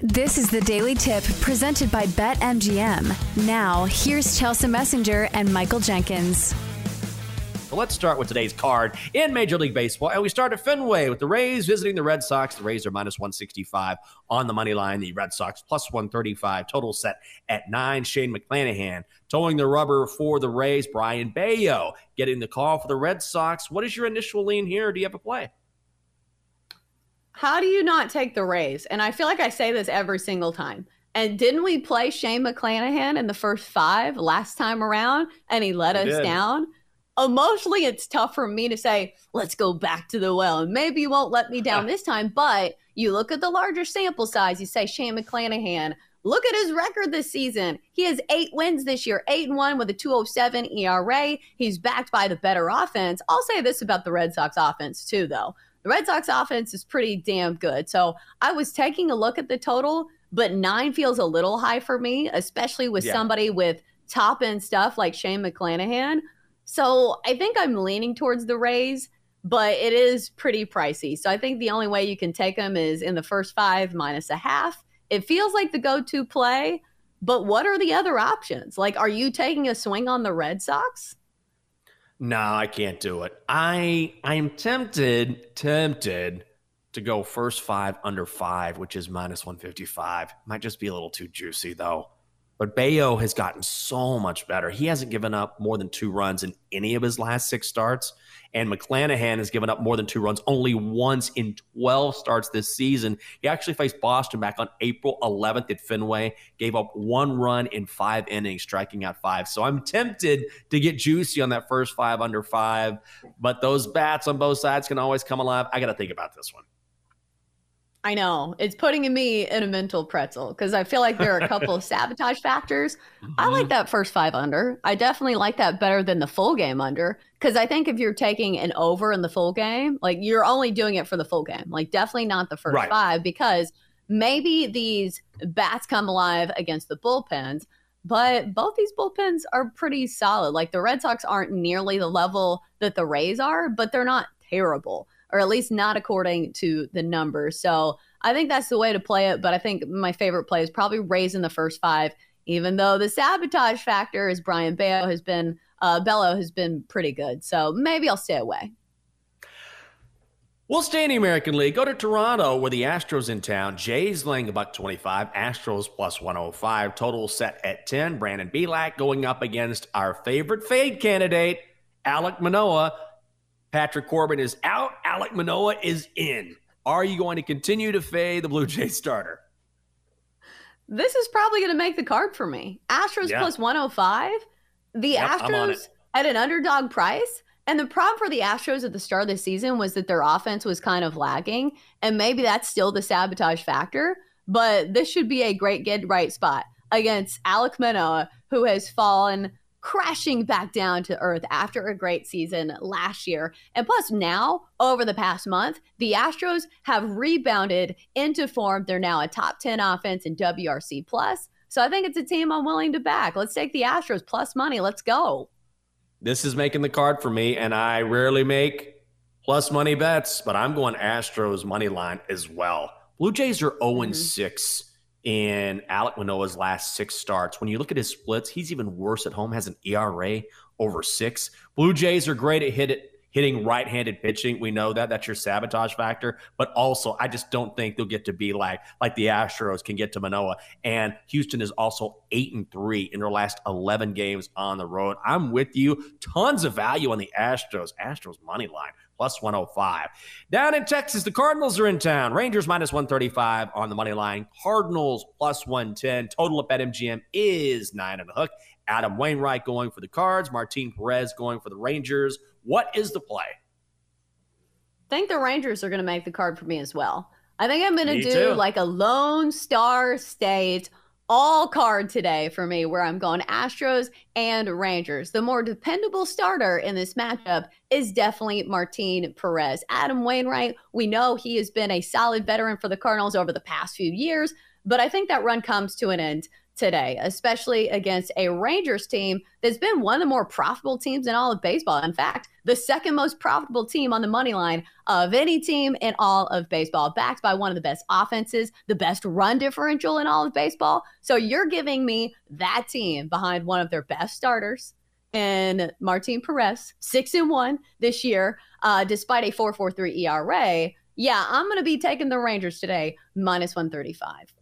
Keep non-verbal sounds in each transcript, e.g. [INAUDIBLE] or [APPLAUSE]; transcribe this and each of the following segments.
This is the Daily Tip presented by BetMGM. Now, here's Chelsea Messenger and Michael Jenkins. Let's start with today's card in Major League Baseball. And we start at Fenway with the Rays visiting the Red Sox. The Rays are minus 165 on the money line. The Red Sox plus 135. Total set at nine. Shane McClanahan towing the rubber for the Rays. Brayan Bello getting the call for the Red Sox. What is your initial lean here? Do you have a play? How do you not take the Rays? And I feel like I say this every single time. And didn't we play Shane McClanahan in the first five last time around and he let us did. down? Emotionally, it's tough for me to say, let's go back to the well. And maybe you won't let me down [LAUGHS] this time. But you look at the larger sample size, you say Shane McClanahan, Look at his record this season. He has eight wins this year, eight and one with a 207 ERA. He's backed by the better offense. I'll say this about the Red Sox offense, too, though. The Red Sox offense is pretty damn good. So I was taking a look at the total, but nine feels a little high for me, especially with yeah. somebody with top end stuff like Shane McClanahan. So I think I'm leaning towards the Rays, but it is pretty pricey. So I think the only way you can take them is in the first five minus a half. It feels like the go to play, but what are the other options? Like, are you taking a swing on the Red Sox? No, I can't do it. I I am tempted, tempted to go first five under five, which is minus 155. Might just be a little too juicy though. But Bello has gotten so much better. He hasn't given up more than two runs in any of his last six starts. And McClanahan has given up more than two runs only once in 12 starts this season. He actually faced Boston back on April 11th at Fenway, gave up one run in five innings, striking out five. So I'm tempted to get juicy on that first five under five, but those bats on both sides can always come alive. I got to think about this one. I know it's putting me in a mental pretzel because I feel like there are a couple of [LAUGHS] sabotage factors. Mm-hmm. I like that first five under. I definitely like that better than the full game under because I think if you're taking an over in the full game, like you're only doing it for the full game, like definitely not the first right. five because maybe these bats come alive against the bullpens. But both these bullpens are pretty solid. Like the Red Sox aren't nearly the level that the Rays are, but they're not terrible or at least not according to the numbers. So I think that's the way to play it. But I think my favorite play is probably raising the first five, even though the sabotage factor is Brayan Bello has been uh, Bello has been pretty good. So maybe I'll stay away. We'll stay in the American League. Go to Toronto where the Astros in town. Jays laying about 25. Astros plus 105. Total set at 10. Brandon Bielak going up against our favorite fade candidate, Alek Manoah. Patrick Corbin is out. Alek Manoah is in. Are you going to continue to fade the Blue Jays starter? This is probably going to make the card for me. Astros yeah. plus 105. The yep, Astros at an underdog price. And the problem for the Astros at the start of the season was that their offense was kind of lagging. And maybe that's still the sabotage factor. But this should be a great get right spot against Alek Manoah, who has fallen crashing back down to earth after a great season last year. And plus, now over the past month, the Astros have rebounded into form. They're now a top 10 offense in WRC plus. So I think it's a team I'm willing to back. Let's take the Astros plus money. Let's go. This is making the card for me, and I rarely make plus money bets, but I'm going Astros money line as well. Blue Jays are 0 mm-hmm. 6 in Alek Manoah's last six starts. When you look at his splits, he's even worse at home, has an ERA over six. Blue Jays are great at hit it, hitting right handed pitching. We know that. That's your sabotage factor. But also, I just don't think they'll get to be like like the Astros can get to Manoah. And Houston is also eight and three in their last 11 games on the road. I'm with you. Tons of value on the Astros. Astros money line plus 105. Down in Texas, the Cardinals are in town. Rangers minus 135 on the money line. Cardinals plus 110. Total up at MGM is nine and a hook. Adam Wainwright going for the Cards. Martin Perez going for the Rangers. What is the play? I think the Rangers are going to make the card for me as well. I think I'm going to do too. like a Lone Star State all card today for me where I'm going Astros and Rangers. The more dependable starter in this matchup is definitely Martin Perez. Adam Wainwright, we know he has been a solid veteran for the Cardinals over the past few years, but I think that run comes to an end today, especially against a Rangers team that's been one of the more profitable teams in all of baseball. In fact, the second most profitable team on the money line of any team in all of baseball, backed by one of the best offenses, the best run differential in all of baseball. So you're giving me that team behind one of their best starters and Martin Perez, six and one this year, uh, despite a 4.43 ERA. Yeah, I'm going to be taking the Rangers today, minus 135.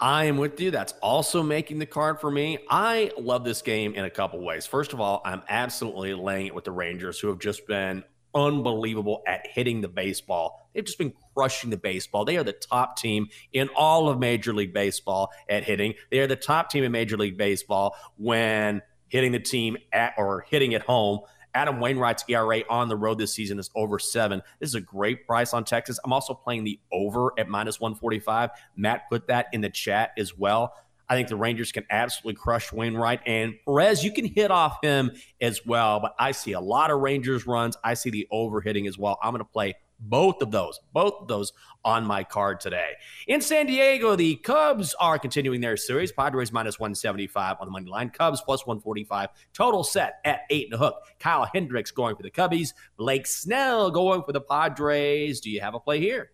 I am with you. That's also making the card for me. I love this game in a couple ways. First of all, I'm absolutely laying it with the Rangers, who have just been unbelievable at hitting the baseball. They've just been crushing the baseball. They are the top team in all of Major League Baseball at hitting. They are the top team in Major League Baseball when hitting the team at or hitting at home. Adam Wainwright's ERA on the road this season is over seven. This is a great price on Texas. I'm also playing the over at minus 145. Matt put that in the chat as well. I think the Rangers can absolutely crush Wainwright. And Perez, you can hit off him as well. But I see a lot of Rangers runs. I see the over hitting as well. I'm going to play both of those, both of those on my card today. In San Diego, the Cubs are continuing their series. Padres minus 175 on the money line. Cubs plus 145. Total set at eight and a hook. Kyle Hendricks going for the Cubbies. Blake Snell going for the Padres. Do you have a play here?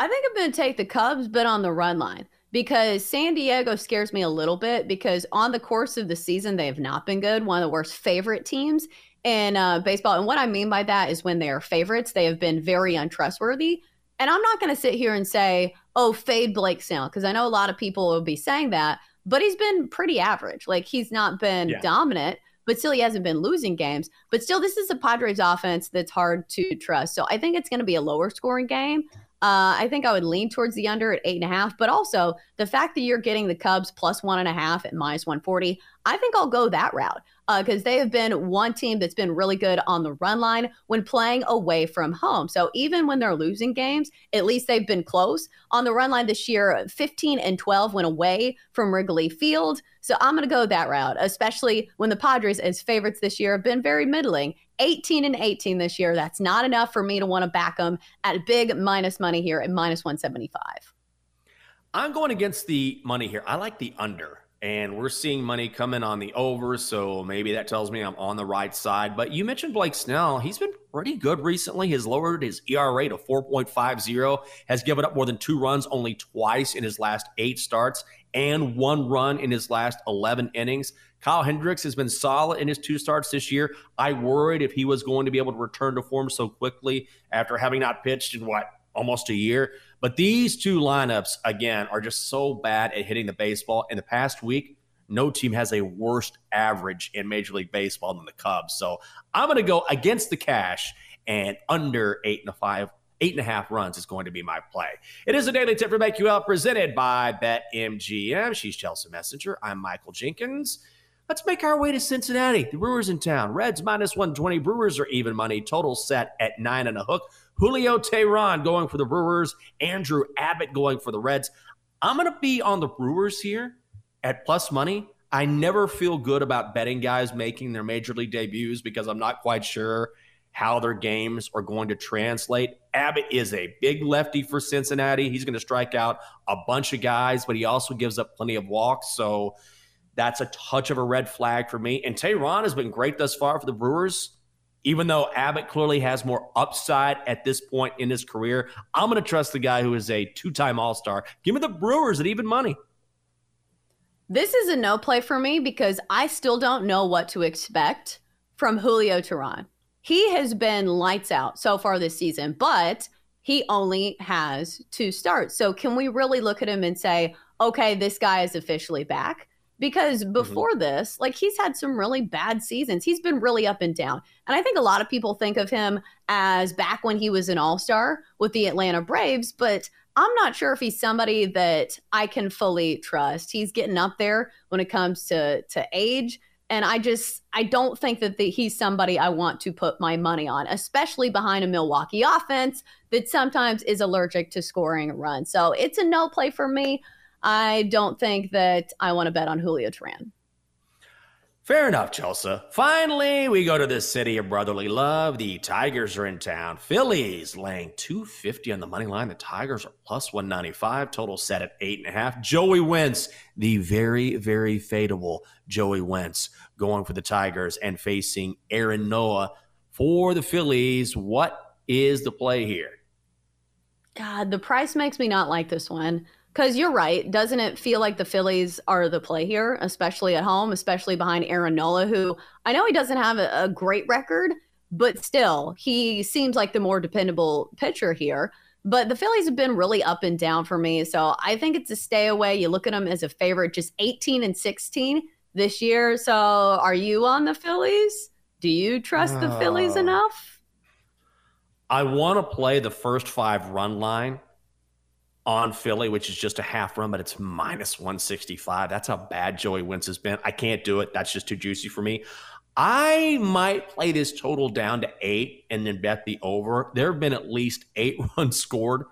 I think I'm going to take the Cubs, but on the run line because San Diego scares me a little bit because on the course of the season, they have not been good. One of the worst favorite teams in uh, baseball. And what I mean by that is when they are favorites, they have been very untrustworthy. And I'm not going to sit here and say, oh, fade Blake Snell, because I know a lot of people will be saying that, but he's been pretty average. Like he's not been yeah. dominant, but still he hasn't been losing games. But still, this is a Padres offense that's hard to trust. So I think it's going to be a lower scoring game. Uh, I think I would lean towards the under at eight and a half, but also the fact that you're getting the Cubs plus one and a half at minus 140, I think I'll go that route because uh, they have been one team that's been really good on the run line when playing away from home. So even when they're losing games, at least they've been close on the run line this year. 15 and 12 went away from Wrigley Field. So I'm going to go that route, especially when the Padres, as favorites this year, have been very middling. 18 and 18 this year. That's not enough for me to want to back them at big minus money here at minus 175. I'm going against the money here. I like the under, and we're seeing money coming on the over, so maybe that tells me I'm on the right side. But you mentioned Blake Snell. He's been pretty good recently. He's lowered his ERA to 4.50, has given up more than two runs only twice in his last eight starts, and one run in his last 11 innings. Kyle Hendricks has been solid in his two starts this year. I worried if he was going to be able to return to form so quickly after having not pitched in what almost a year. But these two lineups, again, are just so bad at hitting the baseball. In the past week, no team has a worse average in Major League Baseball than the Cubs. So I'm going to go against the cash and under eight and a five. Eight and a half runs is going to be my play. It is a daily tip You Up presented by BetMGM. She's Chelsea Messenger. I'm Michael Jenkins. Let's make our way to Cincinnati. The Brewers in town. Reds minus 120. Brewers are even money. Total set at nine and a hook. Julio Teheran going for the Brewers. Andrew Abbott going for the Reds. I'm going to be on the Brewers here at plus money. I never feel good about betting guys making their major league debuts because I'm not quite sure how their games are going to translate. Abbott is a big lefty for Cincinnati. He's going to strike out a bunch of guys, but he also gives up plenty of walks. So, that's a touch of a red flag for me. And Teheran has been great thus far for the Brewers. Even though Abbott clearly has more upside at this point in his career, I'm going to trust the guy who is a two time All Star. Give me the Brewers at even money. This is a no play for me because I still don't know what to expect from Julio Teheran. He has been lights out so far this season, but he only has two starts. So can we really look at him and say, okay, this guy is officially back? Because mm-hmm. before mm-hmm. this, like he's had some really bad seasons. He's been really up and down. And I think a lot of people think of him as back when he was an all star with the Atlanta Braves, but I'm not sure if he's somebody that I can fully trust. He's getting up there when it comes to, to age. And I just, I don't think that the, he's somebody I want to put my money on, especially behind a Milwaukee offense that sometimes is allergic to scoring runs. So it's a no play for me. I don't think that I want to bet on Julio Teheran. Fair enough, Chelsea. Finally, we go to the city of brotherly love. The Tigers are in town. Phillies laying 250 on the money line. The Tigers are plus 195. Total set at eight and a half. Joey Wentz, the very, very fadeable Joey Wentz, going for the Tigers and facing Aaron Nola for the Phillies. What is the play here? God, the price makes me not like this one. Because you're right. Doesn't it feel like the Phillies are the play here, especially at home, especially behind Aaron Nola, who I know he doesn't have a, a great record, but still, he seems like the more dependable pitcher here. But the Phillies have been really up and down for me. So I think it's a stay away. You look at them as a favorite, just 18 and 16 this year. So are you on the Phillies? Do you trust uh, the Phillies uh, enough? I want to play the first five run line on Philly, which is just a half run, but it's minus 165. That's how bad Joey Wentz has been. I can't do it. That's just too juicy for me. I might play this total down to eight and then bet the over. There have been at least eight [LAUGHS] runs scored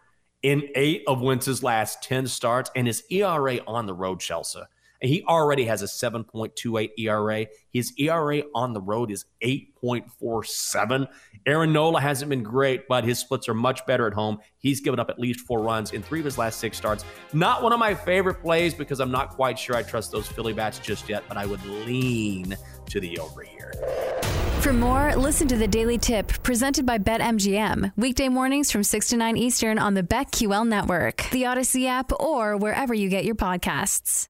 in eight of Wentz's last 10 starts, and his ERA on the road, Chelsea. He already has a 7.28 ERA. His ERA on the road is 8.47. Aaron Nola hasn't been great, but his splits are much better at home. He's given up at least four runs in three of his last six starts. Not one of my favorite plays because I'm not quite sure I trust those Philly bats just yet, but I would lean to the over here. For more, listen to the Daily Tip presented by BetMGM. Weekday mornings from 6 to 9 Eastern on the BetQL network, the Audacy app, or wherever you get your podcasts.